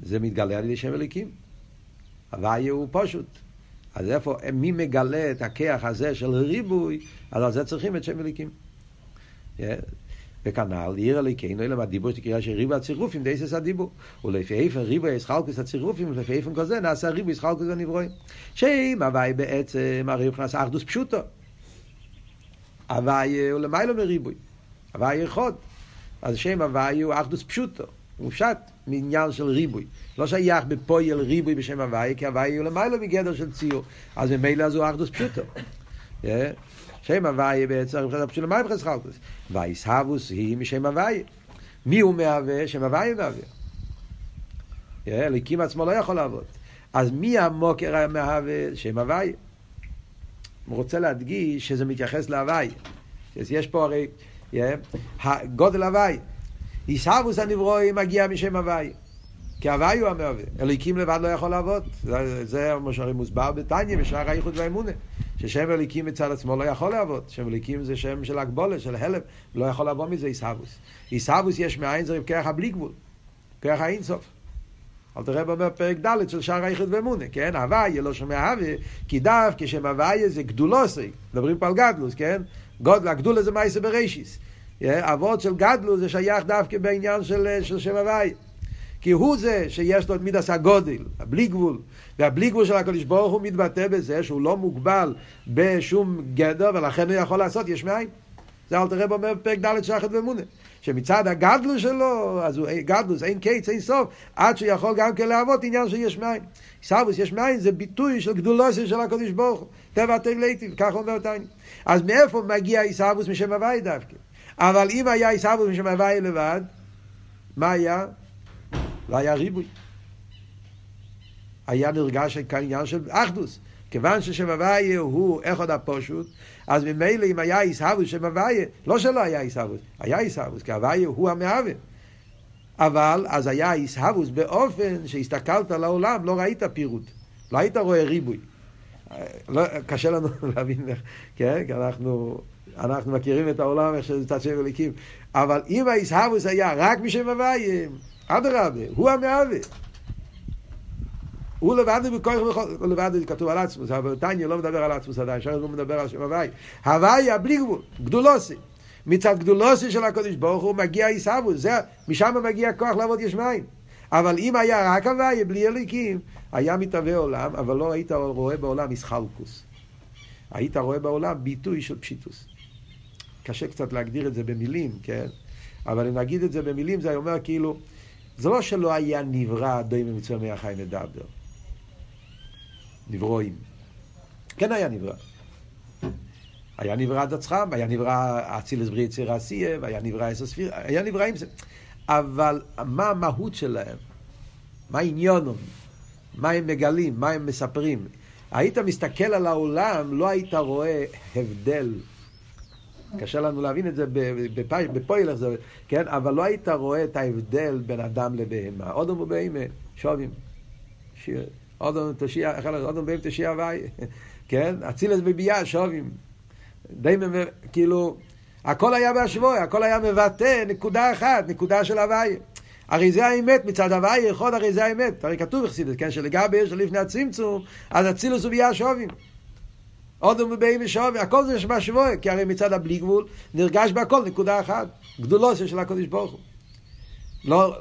זה מתגלה על ידי שם אליקים. הוויה הוא פשוט. אז איפה, מי מגלה את הכיח הזה של ריבוי, אז על זה צריכים את שם אליקים. וכנ"ל, עיר אליקינו, אלא מהדיבור שקריאה של ריבוי הצירופים, דייסס הדיבור. ולפי איפן ריבוי ישחלקוס הצירופים, ולפי איפן כזה נעשה ריבוי ישחלקוס הנברואים. שאם הוואי בעצם, הרי מבחינת אחדוס פשוטו. הוואי הוא למיילו מריבוי. הוואי אחד. אז שם הוואי הוא אחדוס פשוטו. הוא שט מעניין של ריבוי. לא שייך בפועל ריבוי בשם הוואי, כי הוואי הוא למיילו מגדר של ציור. אז ממילא זו אחדוס פשוטו. שם הוואי בעצם מבחינת הפשוט למים חס חלקוס. והאיסהבוס היא משם הוואי. מי הוא מהווה? שם הוואי מהווה. אליקים עצמו לא יכול לעבוד. אז מי המוקר המהווה? שם הוואי. הוא רוצה להדגיש שזה מתייחס להוואי. יש פה הרי, גודל הוואי. איסהבוס הנברואים מגיע משם הוואי. כי הוואי הוא המהווה. אליקים לבד לא יכול לעבוד. זה, זה מה שהרי מוסבר בתניא בשער האיחוד והאמונה. ששם אליקים מצד עצמו לא יכול לעבוד. שם אליקים זה שם של הגבולת, של הלם. לא יכול לעבוד מזה איסהבוס. איסהבוס יש מאין זה כרך הבלי גבול. כרך האינסוף. אל תראה באומר פרק ד' של שער האיחוד ואמונה, כן? הוויה לא שומע הווה, כי דף כשם הוויה זה גדולוסי, מדברים פה על גדלוס, כן? גודל, הגדולה זה מייסה בראשיס. אבות של גדלוס זה שייך דווקא בעניין של, של שם הוויה. כי הוא זה שיש לו את מידס הגודל, הבלי גבול. והבלי גבול של הקדוש ברוך הוא מתבטא בזה שהוא לא מוגבל בשום גדר, ולכן הוא יכול לעשות יש מאין. זה אל תראה אומר בפרק ד' שחת ואמונה. שמצד הגדלוס שלו, אז הוא גדלוס, אין קיץ, אין סוף, עד שהוא יכול גם כן להוות עניין של יש מאין. סבוס יש מאין זה ביטוי של גדולוסי של הקדוש ברוך הוא. טבע תגלייטיב, ככה אומר תני. אז מאיפה מגיע איסאבוס משם הוואי דווקא? אבל אם היה איסאבוס משם הוואי לבד, מה היה? לא היה ריבוי. היה נרגש כעניין של אחדוס. כיוון ששם הוויה הוא אחד הפושוט, אז ממילא אם היה עיסאוווס שם הוויה, לא שלא היה עיסאוווס, היה עיסאוווס, כי הוויה הוא המהווה. אבל אז היה עיסאוווס באופן שהסתכלת על העולם, לא ראית פירוט, לא היית רואה ריבוי. לא, קשה לנו להבין איך, כן? כי אנחנו, אנחנו מכירים את העולם, איך שזה צד שם. אבל אם העיסאוווס היה רק משם הוויה, אדרבה, הוא המהווה. הוא לבד בכוח הוא לבד כתוב על עצמוס, אבל טניה לא מדבר על עצמוס עדיין, שם הוא מדבר על שם הוואי. הוואי בלי גבול, גדולוסי. מצד גדולוסי של הקודש ברוך הוא מגיע עיסאוווס, משם מגיע כוח לעבוד יש מים. אבל אם היה רק הוואי, בלי אליקים, היה מתהווה עולם, אבל לא היית רואה בעולם איסחלקוס. היית רואה בעולם ביטוי של פשיטוס. קשה קצת להגדיר את זה במילים, כן? אבל אם נגיד את זה במילים, זה אומר כאילו, זה לא שלא היה נברא דוי ממצווה מהחי מדבר. נברואים. כן היה נברא. היה נברא עד עצמם, היה נברא אצילס בריא יציר עשייה, והיה נברא עשר ספיר, היה נבראים זה. אבל מה המהות שלהם? מה עניונם? מה הם מגלים? מה הם מספרים? היית מסתכל על העולם, לא היית רואה הבדל. קשה לנו להבין את זה בפוילר, כן? אבל לא היית רואה את ההבדל בין אדם לבהמה. אודם ובהמה שווים. אודום תושיע, אודום בהם תושיע הוואי, כן? אצילס בביאה שווים. די, כאילו, הכל היה בהשווי, הכל היה מבטא נקודה אחת, נקודה של הוואי. הרי זה האמת, מצד הוואי יכול, הרי זה האמת. הרי כתוב בחסידות, כן, שלגבי יש לפני הצמצום, אז אצילוס וביאה שווים. אודום ובאים ושווים, הכל זה שבשווי, כי הרי מצד הבלי גבול נרגש בהכל נקודה אחת. גדולו של הקודש ברוך הוא. לא,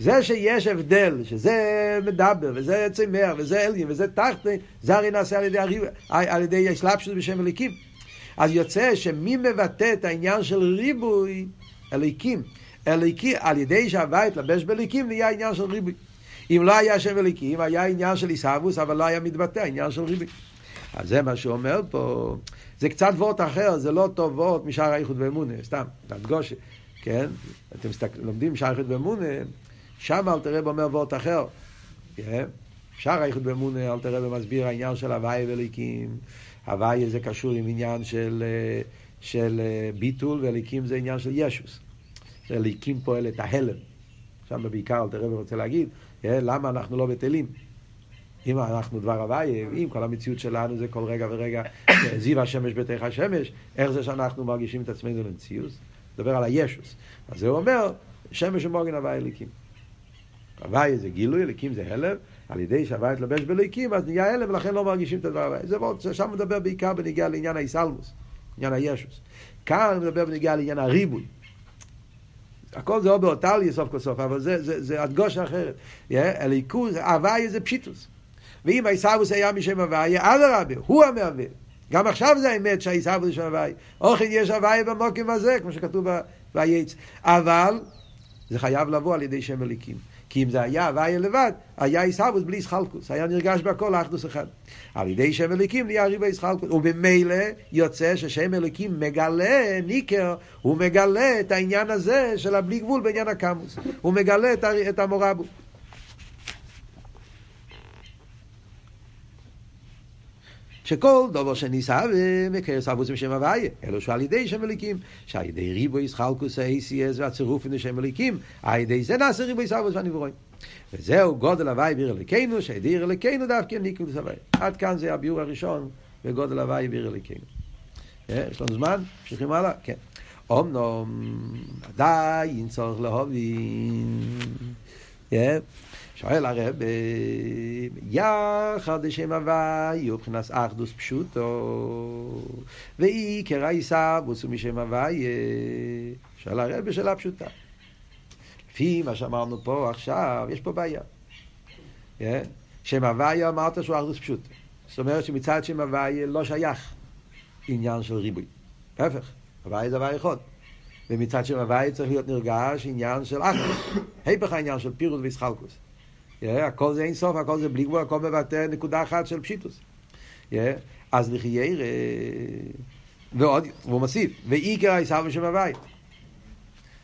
זה שיש הבדל, שזה מדבר, וזה צמר, וזה אלגין, וזה תחתן, זה הרי נעשה על ידי, הריב, על ידי השלפשות בשם אליקים. אז יוצא שמי מבטא את העניין של ריבוי אליקים, אליקי, על ידי שהווה התלבש באליקים, נהיה עניין של ריבוי. אם לא היה שם אליקים, היה עניין של עיסאוווס, אבל לא היה מתבטא עניין של ריבוי. אז זה מה שהוא אומר פה. זה קצת וורט אחר, זה לא אותו וורט משאר האיחוד ואמונה, סתם, להדגוש, כן? אתם מסתכל, לומדים משאר האיחוד ואמונה, שם אל תראה באומר וורט אחר. Yeah. אפשר האיחוד באמונה, אל תראה ומסביר העניין של הוואי וליקים. הוואי זה קשור עם עניין של, של ביטול, וליקים זה עניין של ישוס. ליקים פועל את ההלם. שם בעיקר אל תראה ורוצה להגיד, למה אנחנו לא בטלים? אם אנחנו דבר הוויה, אם כל המציאות שלנו זה כל רגע ורגע זיו השמש בתוך השמש, איך זה שאנחנו מרגישים את עצמנו למציאות? מדבר על הישוס. אז זה אומר, שמש ומוגן הוויה אליקים. הוויה זה גילוי, אליקים זה הלם, על ידי שהוויה יתלבש באליקים, אז נהיה הלם ולכן לא מרגישים את הדבר הוויה. זה מאוד, שם מדבר בעיקר בנגיעה לעניין האיסלמוס, עניין הישוס. כאן מדבר בנגיעה לעניין הריבוי. הכל זה או באותליה סוף כל סוף, אבל זה, זה, זה הדגושה אחרת. אליקוס, הוויה זה פשיטוס. ואם העיסאוווס היה משם הוויה, אדרבה, הוא המהווה. גם עכשיו זה האמת שהעיסאוווס של הוויה. אוכל יש הוויה במוקים הזה, כמו שכתוב בייץ. אבל זה חייב לבוא על ידי שם אליקים. כי אם זה היה הוויה לבד, היה עיסאוווס בלי סחלקוס. היה נרגש בכל האחדוס אחד. על ידי שם אליקים נהיה ריבה סחלקוס. וממילא יוצא ששם אליקים מגלה, ניקר, הוא מגלה את העניין הזה של הבלי גבול בעניין הקמוס. הוא מגלה את המורבו. שכל דבר שניסה ומקרס אבוס בשם הוויה, אלו שעל ידי שם אליקים, שעל ידי ריבו ישחלקוס האייסיאס והצירוף לשם אליקים, על ידי זה נעשה ריבו ישחלקוס והנברואים. וזהו גודל הוואי ביר אליקינו, שהידי עיר אליקינו דווקא ניקולוס הוואי. עד כאן זה הביאור הראשון בגודל הוואי ביר אליקינו. יש לנו זמן? ממשיכים הלאה? כן. אמנום, עדיין צורך להבין. שואל הרב, יחד לשם הוואי ובחינת אחדוס פשוטו, ועיקר הוא משם הוואי, שואל הרב בשאלה פשוטה. לפי מה שאמרנו פה עכשיו, יש פה בעיה. שם הוואי אמרת שהוא אחדוס פשוטו. זאת אומרת שמצד שם הוואי לא שייך עניין של ריבוי. להפך, הוואי זה הוואי אחד. ומצד שם הוואי צריך להיות נרגש עניין של אחדוס. היפך העניין של פירוט וישחלקוס. Yeah, הכל זה אין סוף, הכל זה בלי גבול, הכל מבטא נקודה אחת של פשיטוס. Yeah, אז לחייר, ועוד, והוא מוסיף, ועיקר העיסאוו שם הבית.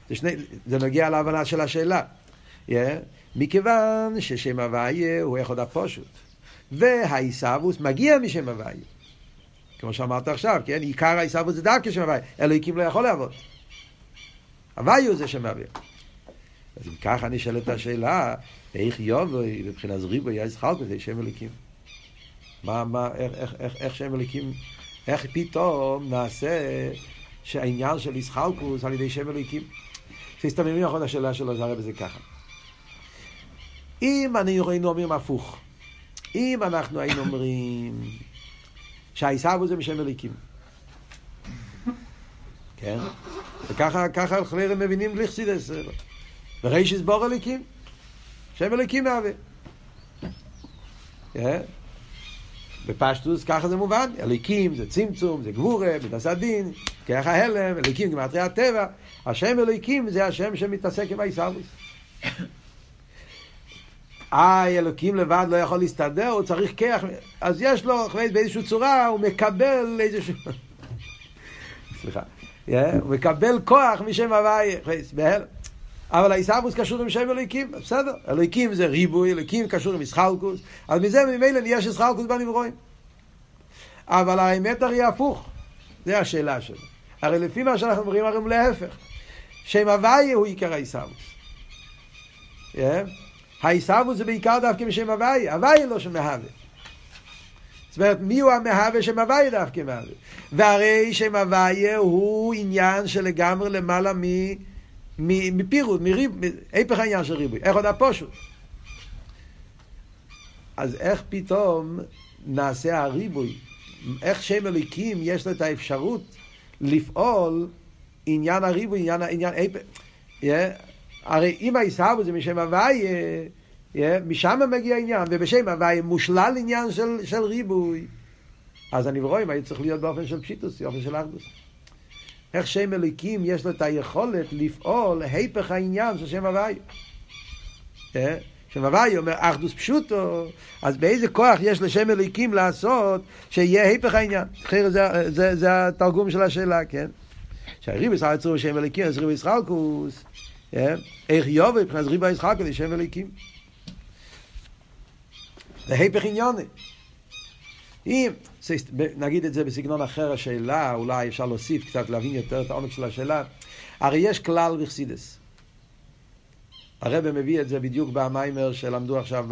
זה, שני, זה נוגע להבנה של השאלה. Yeah, מכיוון ששם הוויה הוא אחד הפושוט, והעיסאוווס מגיע משם הוויה. כמו שאמרת עכשיו, כן? עיקר העיסאוווס זה דווקא שם הוויה. אלוהיקים לא יכול לעבוד. הוויה הוא זה שמהווה. אז אם ככה נשאלת השאלה, איך יובוי, מבחינת זריבו, יש חלקו, זה שם אליקים. מה, מה, איך, איך, איך, איך שם אליקים, איך פתאום נעשה שהעניין של ישחלקוס על ידי שם אליקים? תסתממים יכול השאלה שלו, זה הרי בזה ככה. אם אני היינו אומרים הפוך, אם אנחנו היינו אומרים שהעיסאוו זה משם אליקים, כן? וככה, ככה חלרים מבינים ליכסידס. ורישיס בור אליקים. שם אליקים מהווה. בפשטוס ככה זה מובן, אליקים זה צמצום, זה גבורה, מידס הדין, כרך ההלם, אליקים גמטרי הטבע, השם אליקים זה השם שמתעסק עם העיסאוויס. אה, אלוקים לבד לא יכול להסתדר, הוא צריך כרך, אז יש לו, באיזושהי צורה, הוא מקבל איזשהו... סליחה. הוא מקבל כוח משם הוואי, בהלם. אבל העיסאוווס קשור עם שם אלוהיקים, בסדר. אלוהיקים זה ריבוי, אלוהיקים קשור עם ישחלקוס, אז מזה ממילא נהיה שישחלקוס בנברואים. אבל האמת הרי הפוך, זה השאלה שלו. הרי לפי מה שאנחנו אומרים, הרי להפך. שם הוויה הוא עיקר העיסאוווס. Yeah. העיסאוווס זה בעיקר דווקא משם הוויה, הוויה לא שם מהווה. זאת אומרת, מי הוא המהווה שם הוויה דווקא מהווה? והרי שם הוויה הוא עניין שלגמרי למעלה מ... מפירוט, מריב, היפך העניין של ריבוי, איך עוד הפושוט. אז איך פתאום נעשה הריבוי? איך שם אליקים יש לו את האפשרות לפעול עניין הריבוי, עניין, עניין. Yeah. הרי אם העיסאוו זה משם הוואי, yeah, משם מגיע העניין, ובשם הוואי מושלל עניין של, של ריבוי. אז אם היו צריך להיות באופן של פשיטוס, באופן של אחדוס. איך שם אליקים יש לו את היכולת לפעול היפך העניין של שם הוואי. אה? שם הוואי אומר אחדוס פשוטו, אז באיזה כוח יש לשם אליקים לעשות שיהיה היפך העניין? אחרי זה, זה, זה התרגום של השאלה, כן? שהריבוס העצור שם אליקים, אז ריבוס חלקוס, אה? איך יובל מבחינת ריבוס חלקוס זה שם אליקים. זה היפך עניוני. אם, נגיד את זה בסגנון אחר השאלה, אולי אפשר להוסיף קצת, להבין יותר את העומק של השאלה. הרי יש כלל בחסידס. הרב מביא את זה בדיוק במיימר שלמדו עכשיו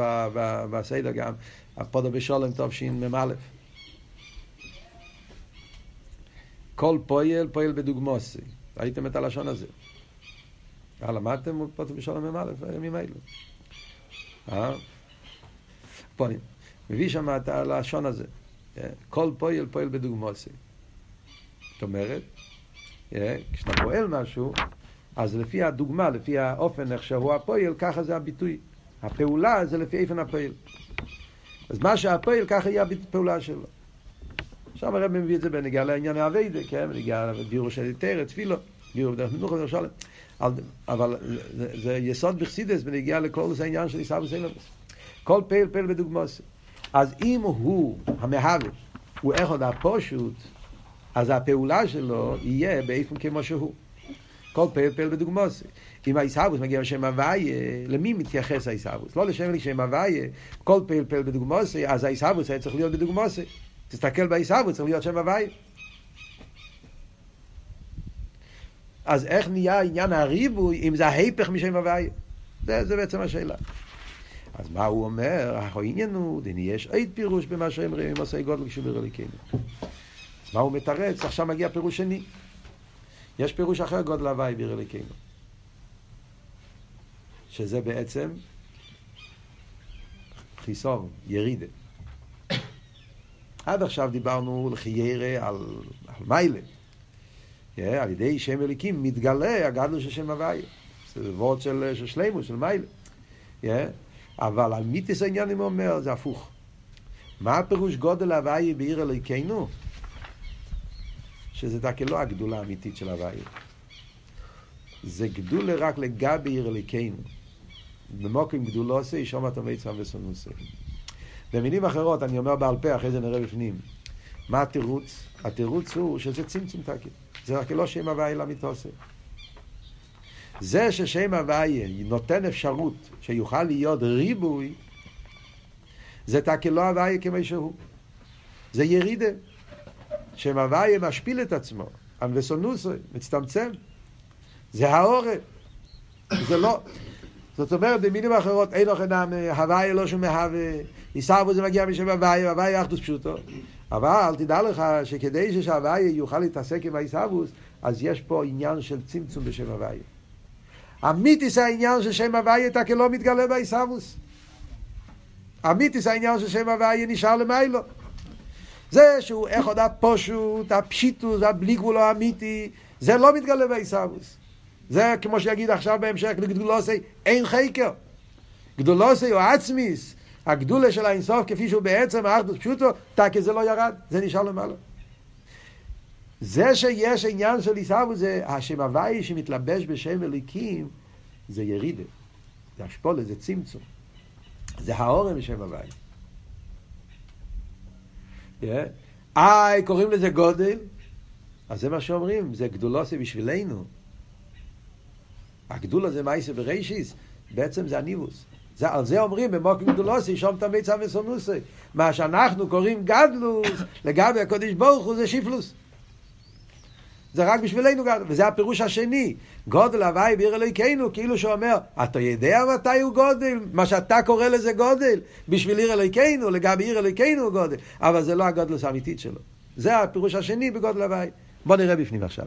בסדר גם, הפודו בשולם תשמ"א. כל פועל פועל בדוגמוסי. ראיתם את הלשון הזה. אה, למדתם פודו בשולם מ"א בימים האלו. אה? פונים. מביא שם את הלשון הזה. כל פועל פועל בדוגמוסי. זאת אומרת, אה, כשאתה פועל משהו, אז לפי הדוגמה, לפי האופן איך שהוא הפועל, ככה זה הביטוי. הפעולה זה לפי איפן הפועל. אז מה שהפועל, ככה יהיה הפעולה שלו. עכשיו הרב מביא את זה בנגיעה לעניין האביידה, כן? בנגיעה לבירו של היתר, תפילו, בירו בדרך מנוחה ושלם. אבל זה, זה יסוד בחסידס בנגיעה לכל זה העניין של עיסאווי סיילמס. כל פעל פעל בדוגמוס. אז אם הוא המהווה, הוא איך עוד הפושוט, אז הפעולה שלו יהיה באיפן כמו שהוא. כל פעל פעל בדוגמוס. אם העיסאוווס מגיע לשם הוויה, למי מתייחס העיסאוווס? לא לשם לשם הוויה, כל פעל פעל בדוגמוס, אז העיסאוווס היה צריך להיות בדוגמוס. תסתכל בעיסאוווס, צריך להיות שם הוויה. אז איך נהיה עניין הריבוי אם זה ההיפך משם הוויה? זה, זה בעצם השאלה. אז מה הוא אומר? העניין הוא, דין יש עד פירוש במה רואים עם עושי גודל כשהוא ברליקנו. אז מה הוא מתרץ? עכשיו מגיע פירוש שני. יש פירוש אחר גודל הוואי ברליקנו. שזה בעצם חיסור, ירידה. עד עכשיו דיברנו לחיירה על, על מיילה. Yeah, על ידי שם אליקים מתגלה הגדלו של שם הוויה. זה וורד של, של שלימוס, של מיילה. Yeah. אבל על מיתיס העניין הוא אומר, זה הפוך. מה הפירוש גודל הוויה בעיר אלוהיכנו? שזה דווקא לא הגדולה האמיתית של הוויה. זה גדולה רק לגבי עיר אלוהיכנו. במוקים גדולו עושה, ישום אתה מיצם וסונוסי. במילים אחרות, אני אומר בעל פה, אחרי זה נראה בפנים. מה התירוץ? התירוץ הוא שזה צמצום תקי. זה רק לא שם הוויה למיתוסי. זה ששם הוויה נותן אפשרות שיוכל להיות ריבוי, זה תקי לא הוויה כמו שהוא. זה ירידה. שם הוויה משפיל את עצמו. אנבסונוסי, מצטמצם. זה העורף. זה לא... זאת אומרת, במילים אחרות, אין לכם הוויה לא שום מהווה, עיסאוו זה מגיע משם הוויה, הוויה אחדוס פשוטו. אבל תדע לך שכדי שההוויה יוכל להתעסק עם העיסאוווס, אז יש פה עניין של צמצום בשם הוויה. אמיתיס העניין של שם הוויה אתה כלא מתגלה בעיסאוווס. אמיתיס העניין של שם הוויה נשאר למיילו. זה שהוא איך עוד הפושוט, הפשיטוס, הבלי גבול האמיתי, זה לא מתגלה בעיסאוווס. זה כמו שיגיד עכשיו בהמשך לגדולוסי, אין חקר. גדולוסי או עצמיס, הגדולה של האינסוף כפי שהוא בעצם האחדוס פשוטו, תקי זה לא ירד, זה נשאר למעלה. זה שיש עניין של עיסאוו זה השם הוואי שמתלבש בשם אליקים, זה ירידה, זה אשפולה, זה צמצום. זה האורם בשם הוואי. איי, קוראים לזה גודל, אז זה מה שאומרים, זה גדולוסי בשבילנו. הגדול הזה מייסה ברישיס, בעצם זה הניבוס. זה, על זה אומרים במוקים גדולוסי, שום תמיד צו וסונוסי. מה שאנחנו קוראים גדלוס, לגבי הקודש ברוך הוא זה שיפלוס. זה רק בשבילנו גדול, וזה הפירוש השני. גודל הוואי בעיר אלוהיכנו, כאילו שאומר, אתה יודע מתי הוא גודל? מה שאתה קורא לזה גודל, בשביל עיר אלוהיכנו, לגבי עיר אלוהיכנו הוא גודל. אבל זה לא הגודלוס האמיתית שלו. זה הפירוש השני בגודל הוואי. בוא נראה בפנים עכשיו.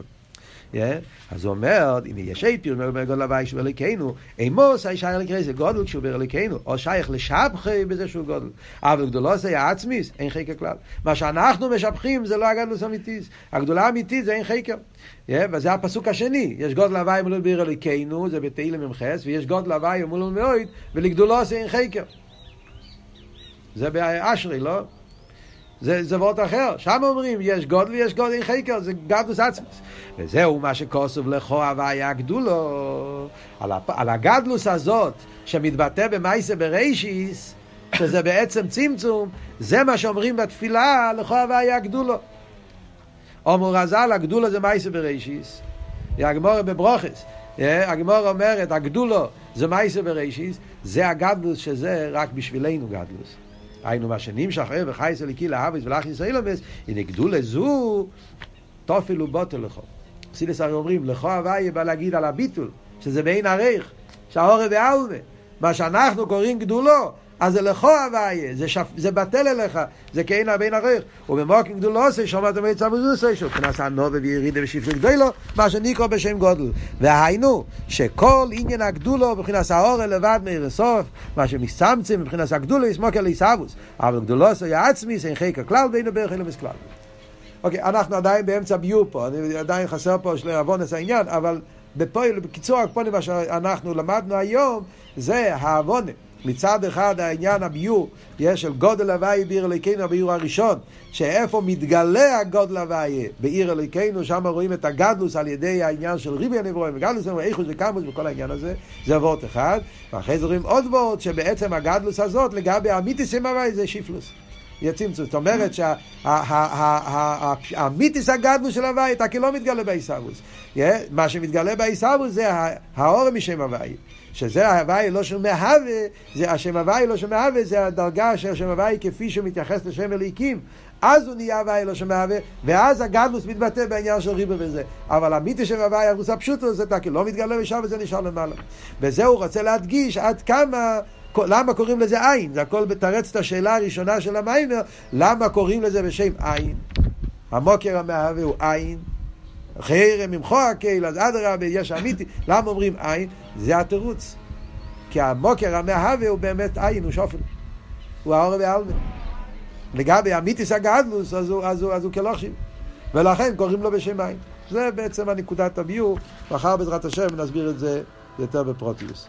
אז הוא אומר, אם יש אי פיר גודל הוואי שהוא אלוקינו, אימוס שייך לקרוא זה גודל כשהוא באלוקינו, או שייך לשבחי בזה שהוא גודל. אבל גדולו זה העצמיס, אין חקר כלל. מה שאנחנו משבחים זה לא הגדלוס אמיתיס. הגדולה האמיתית זה אין חקר. וזה הפסוק השני, יש גודל הוואי מול ביר אלוקינו, זה בתהילה ממחס, ויש גודל הוואי מול מאויד, ולגדולו זה אין חקר. זה באשרי, לא? זה, זה וורט אחר, שם אומרים יש גודל ויש גודל אין חקר, זה גדלוס עצמוס. וזהו מה שכוסוב לכו הוויה גדולו, על, הפ... על הגדלוס הזאת שמתבטא במייסה בreiשיס, שזה בעצם צמצום, זה מה שאומרים בתפילה לכו הוויה גדולו. אומר רז"ל, הגדולו זה מייסה בreiשיס, הגמור בברוכס, הגמור אומרת, הגדולו זה מייסה בreiשיס, זה הגדלוס שזה רק בשבילנו גדלוס. היינו מה שנמשך ער וחייס אליקי לאהביס ולאח ישראל אמס, הנה גדולה זו, תופל ובוטל לכו. חסידס הרי אומרים, לכו הוויה בא להגיד על הביטול, שזה בעין עריך, שהאורא ועלמה. מה שאנחנו קוראים גדולו, אז זה לכו הוויה, זה, שפ... זה בטל אליך, זה כאין הבין עריך. ובמוקים גדולו עושה, שומעת מי צו וזוסי, שהוא כנס הנובה וירידה ושפרי גדולו, מה שנקרא בשם גודל. והיינו, שכל עניין הגדולו מבחינת האורא לבד מעיר הסוף, מה שמסצמצם מבחינת הגדולו יסמוק אל עיסאוווס. אבל גדולו עושה עצמי, זה חלק הכלל, ואינו בערך אלמס כלל. אוקיי, אנחנו עדיין באמצע ביור פה, אני עדיין חסר פה של עוונס העניין, אבל בפועל, בקיצור הקפונים, מה שאנחנו למדנו היום, זה העוונה. מצד אחד העניין הביור, יש של גודל הוואי בעיר אלוקינו, הביור הראשון, שאיפה מתגלה הגודל הוואי בעיר אלוקינו, שם רואים את הגדלוס על ידי העניין של ריבי הנברואים, וגדלוס איכוס וקמוס וכל העניין הזה, זה וורט אחד, ואחרי זה רואים עוד וורט, שבעצם הגדלוס הזאת לגבי המיתיס עם הוואי זה שיפלוס. יצמצום. זאת אומרת שהמיתיס הגדלוס של הוואי, אתה כאילו לא מתגלה בעיסאוווס. מה שמתגלה בעיסאוווס זה האור משם הוואי. שזה ההוואי לא של מהווה, זה השם הוואי לא של מהווה, זה הדרגה של השם הוואי כפי שהוא מתייחס לשם אליקים. אז הוא נהיה הוואי לא של מהווה, ואז הגדלוס מתבטא בעניין של ריבו וזה. אבל המיתי של הוואי, הרוס הפשוטו, זה תקי לא מתגלה ושם וזה נשאר למעלה. וזה הוא רוצה להדגיש עד כמה... למה קוראים לזה עין? זה הכל מתרץ את השאלה הראשונה של המיימר, למה קוראים לזה בשם עין? המוקר המהווה הוא עין, חרם ממחו הקהיל, אז אדרבה, יש אמיתי. למה אומרים עין? זה התירוץ. כי המוקר המהווה הוא באמת עין, הוא שופל. הוא האור והעלמה. לגבי אמיתיס הגדלוס, אז הוא, אז הוא, אז הוא כלושים. ולכן קוראים לו בשם עין. זה בעצם הנקודת הביור, מחר בעזרת השם נסביר את זה יותר בפרוטיוס.